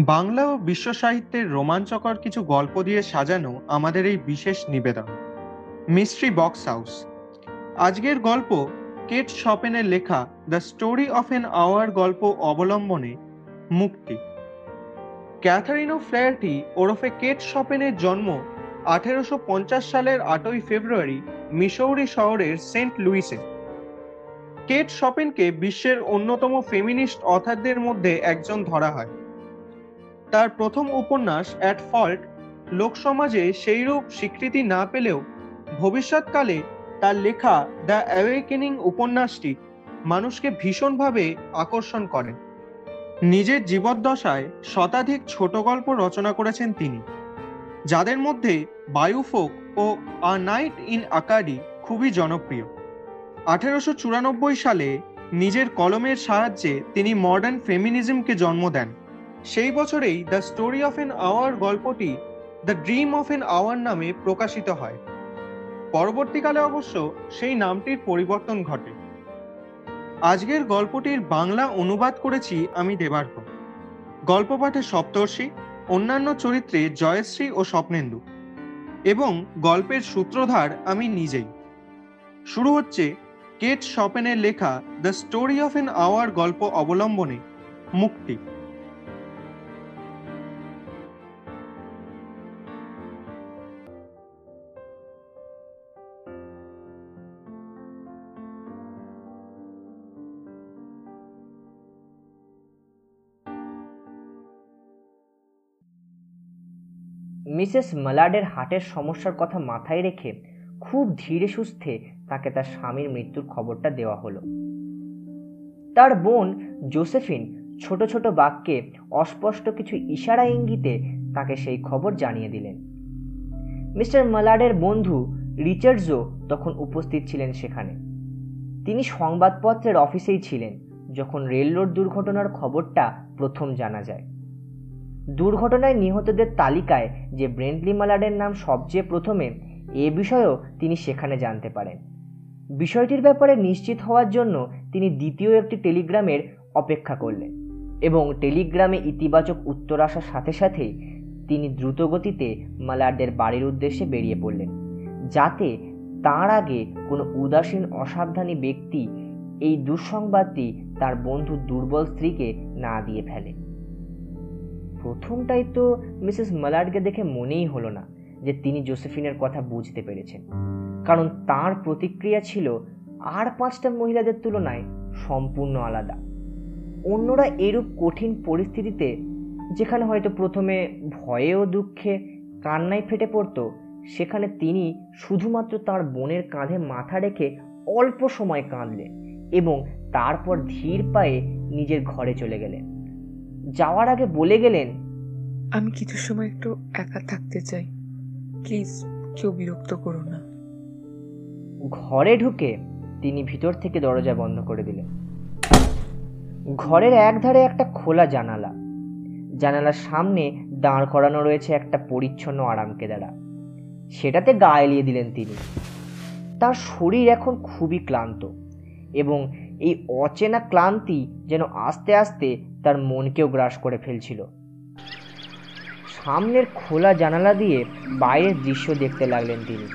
বাংলা ও বিশ্ব সাহিত্যের রোমাঞ্চকর কিছু গল্প দিয়ে সাজানো আমাদের এই বিশেষ নিবেদন। Mystery box house. আজকের গল্প কেট শপেনের লেখা the story of an hour গল্প অবলম্বনে মুক্তি। ক্যাথারিনো ফ্লেয়ারটি ওরফে কেট শপেনের জন্ম আঠেরোশো পঞ্চাশ সালের আটই ফেব্রুয়ারি মিসৌরি শহরের সেন্ট লুইসে। কেট শপেনকে বিশ্বের অন্যতম ফেমিনিস্ট অথারদের মধ্যে একজন ধরা হয়। তার প্রথম উপন্যাস অ্যাট ফল্ট লোকসমাজে সেইরূপ স্বীকৃতি না পেলেও ভবিষ্যৎকালে তার লেখা দ্য অ্যাওয়েকেনিং উপন্যাসটি মানুষকে ভীষণভাবে আকর্ষণ করে। নিজের জীবদ্দশায় শতাধিক ছোট গল্প রচনা করেছেন তিনি, যাদের মধ্যে বায়ুফোক ও আ নাইট ইন আকাডি খুবই জনপ্রিয়। আঠেরোশো চুরানব্বই সালে নিজের কলমের সাহায্যে তিনি মডার্ন ফেমিনিজমকে জন্ম দেন। সেই বছরেই the story of an hour গল্পটি the dream of an hour নামে প্রকাশিত হয়। পরবর্তীকালে অবশ্য সেই নামটির পরিবর্তন ঘটে। আজকের গল্পটির বাংলা অনুবাদ করেছি আমি দেবার্ঘ গল্প পাঠে সপ্তর্ষি, অন্যান্য চরিত্রে জয়শ্রী ও স্বপ্নেন্দু। এবং গল্পের সূত্রধার আমি নিজেই। শুরু হচ্ছে কেট শপেনের লেখা the story of an hour গল্প অবলম্বনে, মুক্তি। মিসেস মালাডের হার্টের সমস্যার কথা মাথায় রেখে খুব ধীরে সুস্থে তাকে তার স্বামীর মৃত্যুর খবরটা দেওয়া হলো। তার বোন জোসেফিন ছোট ছোট বাক্যে অস্পষ্ট কিছু ইশারা ইঙ্গিতে তাকে সেই খবর জানিয়ে দিলেন। মিস্টার মালাডের বন্ধু রিচার্ডসও তখন উপস্থিত ছিলেন সেখানে। তিনি সংবাদপত্রের অফিসেই ছিলেন, যখন রেল রোড দুর্ঘটনার খবরটা প্রথম জানা যায়। দুর্ঘটনায় নিহতদের তালিকায় যে ব্রেন্টলি মালাডের নাম সবচেয়ে প্রথমে, এ বিষয়েও তিনি সেখানে জানতে পারেন। বিষয়টির ব্যাপারে নিশ্চিত হওয়ার জন্য তিনি দ্বিতীয় একটি টেলিগ্রামের অপেক্ষা করলেন এবং টেলিগ্রামে ইতিবাচক উত্তর আসার সাথে সাথেই তিনি দ্রুতগতিতে মালাডদের বাড়ির উদ্দেশ্যে বেরিয়ে পড়লেন, যাতে তার আগে কোনো উদাসীন, অসাবধানী ব্যক্তি এই দুঃসংবাদটি তার বন্ধু দুর্বল স্ত্রীকে না দিয়ে ফেলে। প্রথমটাই তো মিসেস মালাডকে দেখে মনেই হলো না যে তিনি জোসেফিনের কথা বুঝতে পেরেছেন। কারণ তার প্রতিক্রিয়া ছিল, আর পাঁচটা মহিলাদের তুলনায় সম্পূর্ণ আলাদা। অন্যরা এরূপ কঠিন পরিস্থিতিতে, যেখানে হয়তো প্রথমে ভয়ে ও দুঃখে কান্নায় ফেটে পড়তো, সেখানে তিনি শুধুমাত্র তার বোনের কাঁধে মাথা রেখে অল্প সময় কাঁদলেন এবং তারপর ধীর পায়ে নিজের ঘরে চলে গেলেন। যাওয়ার আগে বলে গেলেন আমি কিছু সময় একটু একা থাকতে চাই। প্লিজ কেউ বিরক্ত করো না। ঘরে ঢুকে তিনি ভিতর থেকে দরজা বন্ধ করে দিলেন। ঘরের একধারে একটা খোলা জানালা। জানালার সামনে দাঁড় করানো রয়েছে একটা পরিচ্ছন্ন আরাম কেদারা সেটাতে গা এলিয়ে দিলেন তিনি। তার শরীর এখন খুবই ক্লান্ত এবং এই অচেনা ক্লান্তি যেন আস্তে আস্তে তার মনকেও গ্রাস করে ফেলছিল। সামনের খোলা জানালা দিয়ে বাইরের দৃশ্য দেখতে লাগলেন তিনি।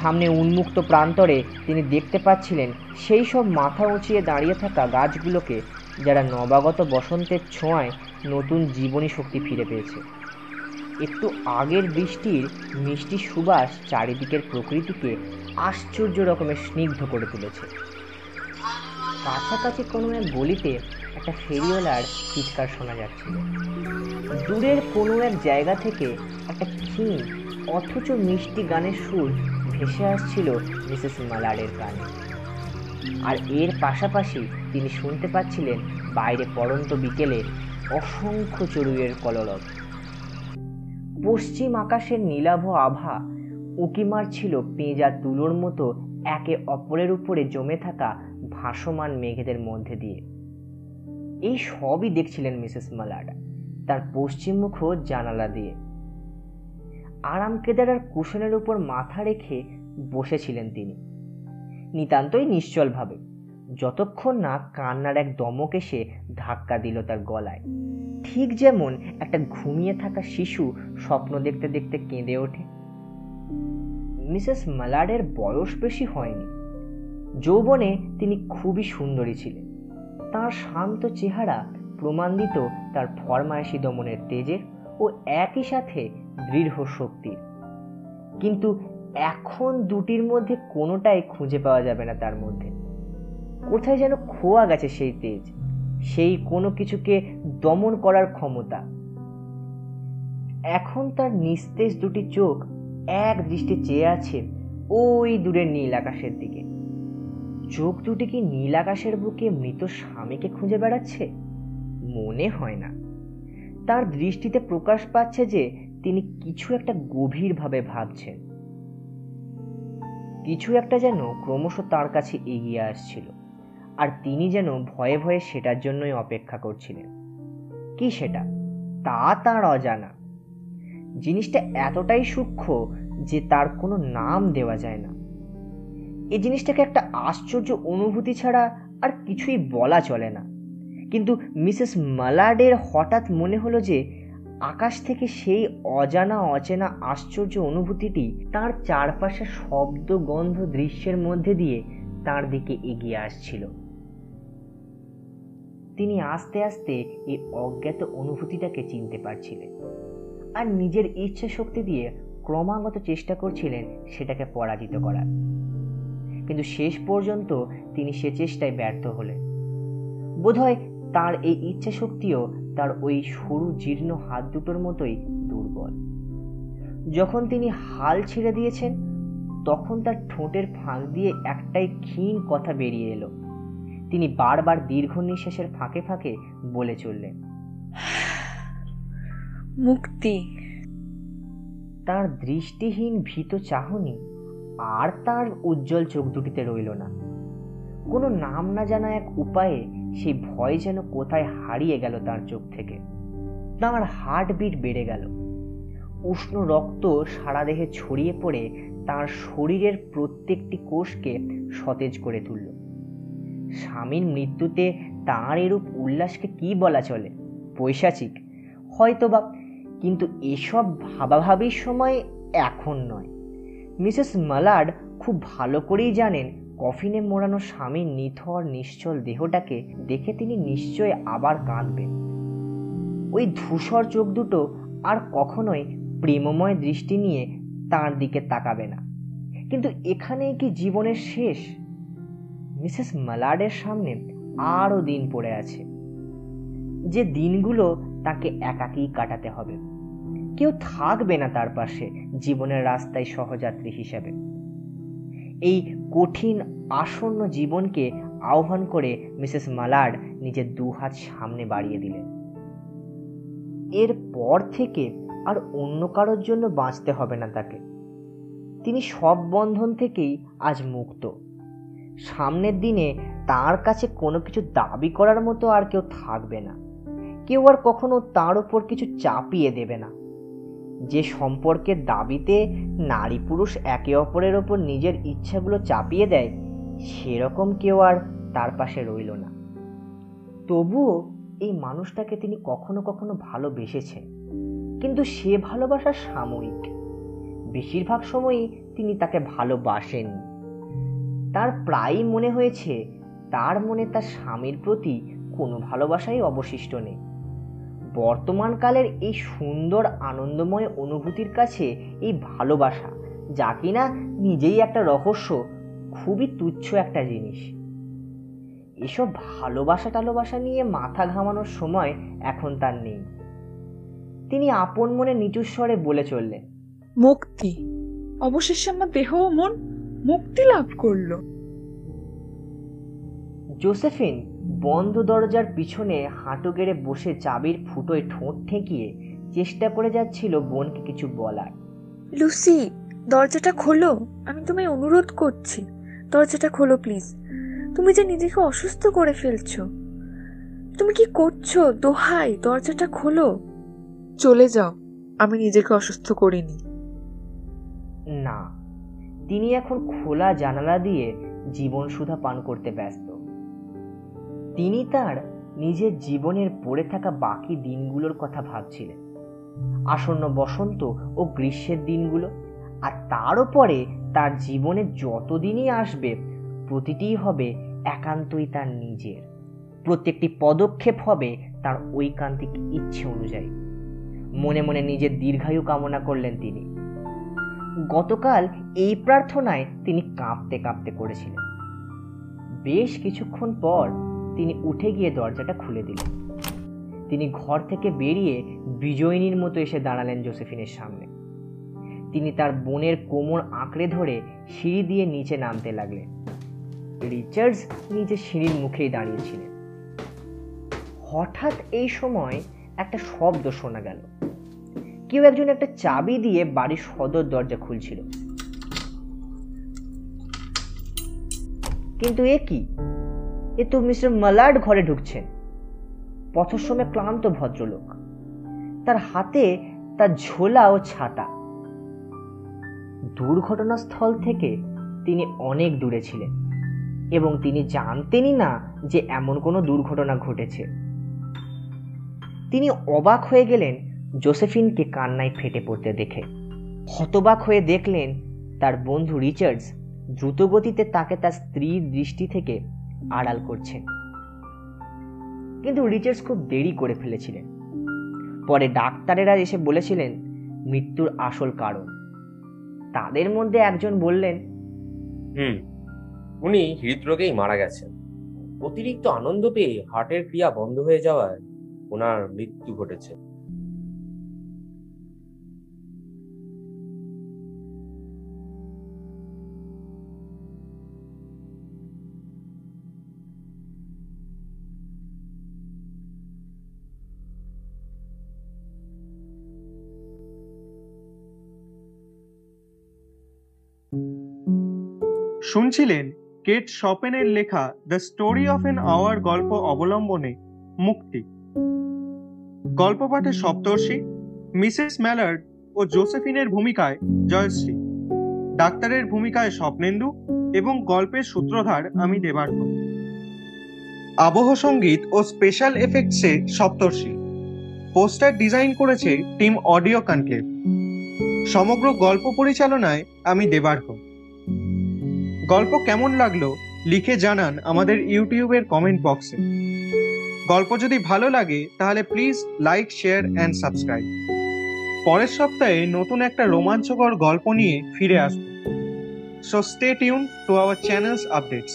সামনে উন্মুক্ত প্রান্তরে তিনি দেখতে পাচ্ছিলেন সেই সব মাথা উঁচিয়ে দাঁড়িয়ে থাকা গাছগুলোকে যারা নবাগত বসন্তের ছোঁয়ায় নতুন জীবনী শক্তি ফিরে পেয়েছে। একটু আগের বৃষ্টির মিষ্টি সুবাস চারিদিকের প্রকৃতিকে আশ্চর্য রকমের স্নিগ্ধ করে তুলেছে। কাছাকাছি কোনো এক গলিতে একটা ফেরিওয়ালার চিৎকার শোনা যাচ্ছিল। দূরের কোনো এক জায়গা থেকে একটা ক্ষীণ, অথচ মিষ্টি গানের সুর ভেসে আসছিল মিসেস মালারের কানে। আর এর পাশাপাশি তিনি শুনতে পাচ্ছিলেন বাইরে পড়ন্ত বিকেলে অসংখ্য চড়ুইয়ের কলরব। পশ্চিম আকাশের নীলাভ আভা উঁকি মারছিল পেঁজা তুলোর মতো একে অপরের উপরে জমে থাকা ভাসমান মেঘেদের মধ্যে দিয়ে। এই সবই দেখছিলেন মিসেস মালাডা, তার পশ্চিমমুখ জানালা দিয়ে। আরাম কেদারার কুশনের উপর মাথা রেখে বসেছিলেন তিনি। নিতান্তই নিশ্চলভাবে, যতক্ষণ না কান্নার এক দমক এসে ধাক্কা দিল তার গলায়। ঠিক যেমন একটা ঘুমিয়ে থাকা শিশু স্বপ্ন দেখতে দেখতে কেঁদে ওঠে। মিসেস মালাডের বয়স বেশি হয়নি। যৌবনে তিনি খুবই সুন্দরী ছিলেন। তার শান্ত চেহারা প্রমাণ দিত তার ফরমায়েশি দমনের তেজের ও একই সাথে দৃঢ় শক্তির। কিন্তু এখন দুটির মধ্যে কোনোটাই খুঁজে পাওয়া যাবে না তার মধ্যে। কোথায় যেন খোয়া গেছে সেই তেজ, সেই কোনো কিছুকে দমন করার ক্ষমতা। এখন তার নিস্তেজ দুটি চোখ এক দৃষ্টি চেয়ে আছে ওই দূরের নীল আকাশের দিকে। চোখ দুটি কি নীল আকাশের বুকে মৃত স্বামীকে খুঁজে বেড়াচ্ছে? মনে হয় না। তার দৃষ্টিতে প্রকাশ পাচ্ছে যে তিনি কিছু একটা গভীরভাবে ভাবছেন। কিছু একটা যেন ক্রমশ তার কাছে এগিয়ে আসছিল, আর তিনি যেন ভয়ে ভয়ে সেটার জন্যই অপেক্ষা করছিলেন। কি সেটা? তা তার অজানা। জিনিসটা এতটাই সূক্ষ্ম যে তার কোনো নাম দেওয়া যায় না। এই জিনিসটাকে একটা আশ্চর্য অনুভূতি ছাড়া আর কিছুই বলা চলে না। কিন্তু মিসেস মালাডের হঠাৎ মনে হলো যে আকাশ থেকে সেই অজানা, অচেনা, আশ্চর্য অনুভূতিটি তার চারপাশে শব্দ গন্ধ দৃশ্যের মধ্যে দিয়ে তার দিকে এগিয়ে আসছিল। তিনি আস্তে আস্তে এই অজ্ঞাত অনুভূতিটাকে চিনতে পারছিলেন আর নিজের ইচ্ছা শক্তি দিয়ে ক্রমাগত চেষ্টা করছিলেন সেটাকে পরাজিত করার। কিন্তু শেষ পর্যন্ত তিনি সে চেষ্টায় ব্যর্থ হলেন। বোধহয় তার এই ইচ্ছা শক্তিও তার ওই সরু জীর্ণ হাত দুটোর মতোই দুর্বল। যখন তিনি হাল ছেড়ে দিয়েছেন তখন তার ঠোঁটের ফাঁক দিয়ে একটাই ক্ষীণ কথা বেরিয়ে এলো। তিনি বারবার দীর্ঘ নিঃশ্বাসের ফাঁকে ফাঁকে বলে চললেন মুক্তি। তার দৃষ্টিহীন ভীত চাহনি আর তার উজ্জ্বল চোখ দুটিতে রইল না। কোনো নাম না জানা এক উপায়ে সেই ভয় যেন কোথায় হারিয়ে গেল তার চোখ থেকে। তার হার্টবিট বেড়ে গেল। উষ্ণ রক্ত সারা দেহে ছড়িয়ে পড়ে তার শরীরের প্রত্যেকটি কোষকে সতেজ করে তুলল। স্বামীর মৃত্যুতে তাঁর এরূপ উল্লাসকে কি বলা চলে? পৈশাচিক। হয়তোবা, কিন্তু এসব ভাবাভাবির সময় এখন নয়। মিসেস মালার্ড খুব ভালো করেই জানেন কফিনে মোড়ানো স্বামীর নিথর নিশ্চল দেহটাকে দেখে তিনি নিশ্চয় আবার কাঁদবেন। ওই ধূসর চোখ দুটো আর কখনোই প্রেমময় দৃষ্টি নিয়ে তার দিকে তাকাবে না। কিন্তু এখানেই কি জীবনের শেষ? মিসেস মালার্ডের সামনে আরও দিন পড়ে আছে। যে দিনগুলো তাকে একাকী কাটাতে হবে। কেউ থাকবে না তার পাশে, জীবনের রাস্তায় সহযাত্রী হিসেবে। এই কঠিন আসন্ন জীবনকে আহ্বান করে মিসেস মালার্ড নিজের দুহাত সামনে বাড়িয়ে দিলেন। এর পর থেকে আর অন্য কারোর জন্য বাঁচতে হবে না তাকে। তিনি সব বন্ধন থেকেই আজ মুক্ত। সামনের দিনে তার কাছে কোনো কিছু দাবি করার মতো আর কেউ থাকবে না। কেউ আর কখনো তার উপর কিছু চাপিয়ে দেবে না। যে সম্পর্কের দাবিতে নারী পুরুষ একে অপরের ওপর নিজের ইচ্ছাগুলো চাপিয়ে দেয়, সেরকম কেউ আর তার পাশে রইল না। তবুও এই মানুষটাকে তিনি কখনো কখনো ভালোবেসেছেন, কিন্তু সে ভালোবাসা সাময়িক। বেশিরভাগ সময়ই তিনি তাকে ভালোবাসেন। তার প্রায়ই মনে হয়েছে, তার মনে তার স্বামীর প্রতি কোনো ভালোবাসাই অবশিষ্ট নেই। বর্তমানকালের এই সুন্দর আনন্দময় অনুভূতির কাছে এই ভালোবাসা যা কিনা নিজেই একটা রহস্য খুবই তুচ্ছ একটা জিনিস। এসব ভালোবাসা টালোবাসা নিয়ে মাথা ঘামানোর সময় এখন তার নেই। তিনি আপন মনে নিচু স্বরে বলে চললেন মুক্তি। অবশেষে আমার দেহ ও মন মুক্তি লাভ করল। জোসেফিন বন্ধ দরজার পিছনে হাঁটু গেড়ে বসে চাবির ফুটোয় ঠোঁট ঠেকিয়ে চেষ্টা করে যাচ্ছিল বোনকে কিছু বলার। লুসি দরজাটা খোলো। আমি তোমায় অনুরোধ করছি। দরজাটা খোলো প্লিজ। তুমি যে নিজেকে অসুস্থ করে ফেলছো। তুমি কি করছ? দোহাই দরজাটা খোলো। চলে যাও। আমি নিজেকে অসুস্থ করিনি। না তিনি এখন খোলা জানালা দিয়ে জীবন সুধা পান করতে ব্যস্ত। তিনি তার নিজের জীবনের পড়ে থাকা বাকি দিনগুলোর কথা ভাবছিলেন। আসন্ন বসন্ত ও গ্রীষ্মের দিনগুলো, আর তার পরে তার জীবনে যতদিনই আসবে প্রতিটিই হবে একান্তই তার নিজের। প্রত্যেকটি পদক্ষেপ হবে তার ঐকান্তিক ইচ্ছে অনুযায়ী। মনে মনে নিজের দীর্ঘায়ু কামনা করলেন তিনি। গতকাল এই প্রার্থনায় তিনি কাঁপতে কাঁপতে করেছিলেন। বেশ কিছুক্ষণ পর তিনি উঠে গিয়ে দরজাটা খুলে দিলেন। তিনি ঘর থেকে বেরিয়ে বিজয়িনীর মতো এসে দাঁড়ালেন জোসেফিনের সামনে। তিনি তার বোনের কোমর আঁকড়ে ধরে সিঁড়ি দিয়ে নিচে নামতে লাগলেন। রিচার্ডস নিচে সিঁড়ির মুখেই দাঁড়িয়েছিলেন। হঠাৎ এই সময় একটা শব্দ শোনা গেল। কেউ একজন একটা চাবি দিয়ে বাড়ির সদর দরজা খুলছিল। কিন্তু এ কি? এ তো মিস্টার মালার্ড ঘরে ঢুকছেন। পথশ্রমে ক্লান্ত ভদ্রলোক। তার হাতে তার ঝোলা ও ছাতা। দুর্ঘটনাস্থল থেকে তিনি অনেক দূরে ছিলেন এবং তিনি জানতেনই না যে এমন কোনো দুর্ঘটনা ঘটেছে। তিনি অবাক হয়ে গেলেন জোসেফিনকে কান্নায় ফেটে পড়তে দেখে। হতবাক হয়ে দেখলেন তার বন্ধু রিচার্ডস দ্রুতগতিতে তাকে তার স্ত্রীর দৃষ্টি থেকে আড়াল করছেন কিন্তু রিচার্ডস খুব দেরি করে ফেলেছিলেন। পরে ডাক্তারেরা এসে বলেছিলেন, মৃত্যুর আসল কারণ। তাদের মধ্যে একজন বললেন, হুম, উনি হৃদরোগেই মারা গেছেন। অতিরিক্ত আনন্দ পেয়ে হার্টের ক্রিয়া বন্ধ হয়ে যাওয়ায় ওনার মৃত্যু ঘটেছে। শুনছিলেন কেট শপেনের লেখা the story of an hour গল্প অবলম্বনে মুক্তি। গল্প পাঠে সপ্তর্ষি, মিসেস ম্যালার্ড ও জোসেফিনের ভূমিকায় জয়শ্রী। ডাক্তারের ভূমিকায় স্বপ্নেন্দু এবং গল্পের সূত্রধার আমি দেবার্ঘ। আবহ সংগীত ও স্পেশাল এফেক্টসে সপ্তর্ষি। পোস্টার ডিজাইন করেছে টিম অডিও কনক্লেভ সমগ্র গল্প পরিচালনায় আমি দেবার্ঘ। গল্প কেমন লাগল লিখে জানান আমাদের ইউটিউবের কমেন্ট বক্সে গল্প যদি ভালো লাগে, তাহলে please like share and subscribe পরের সপ্তাহে নতুন একটা রোমাঞ্চকর গল্প নিয়ে ফিরে আসব। So stay tune to our channels updates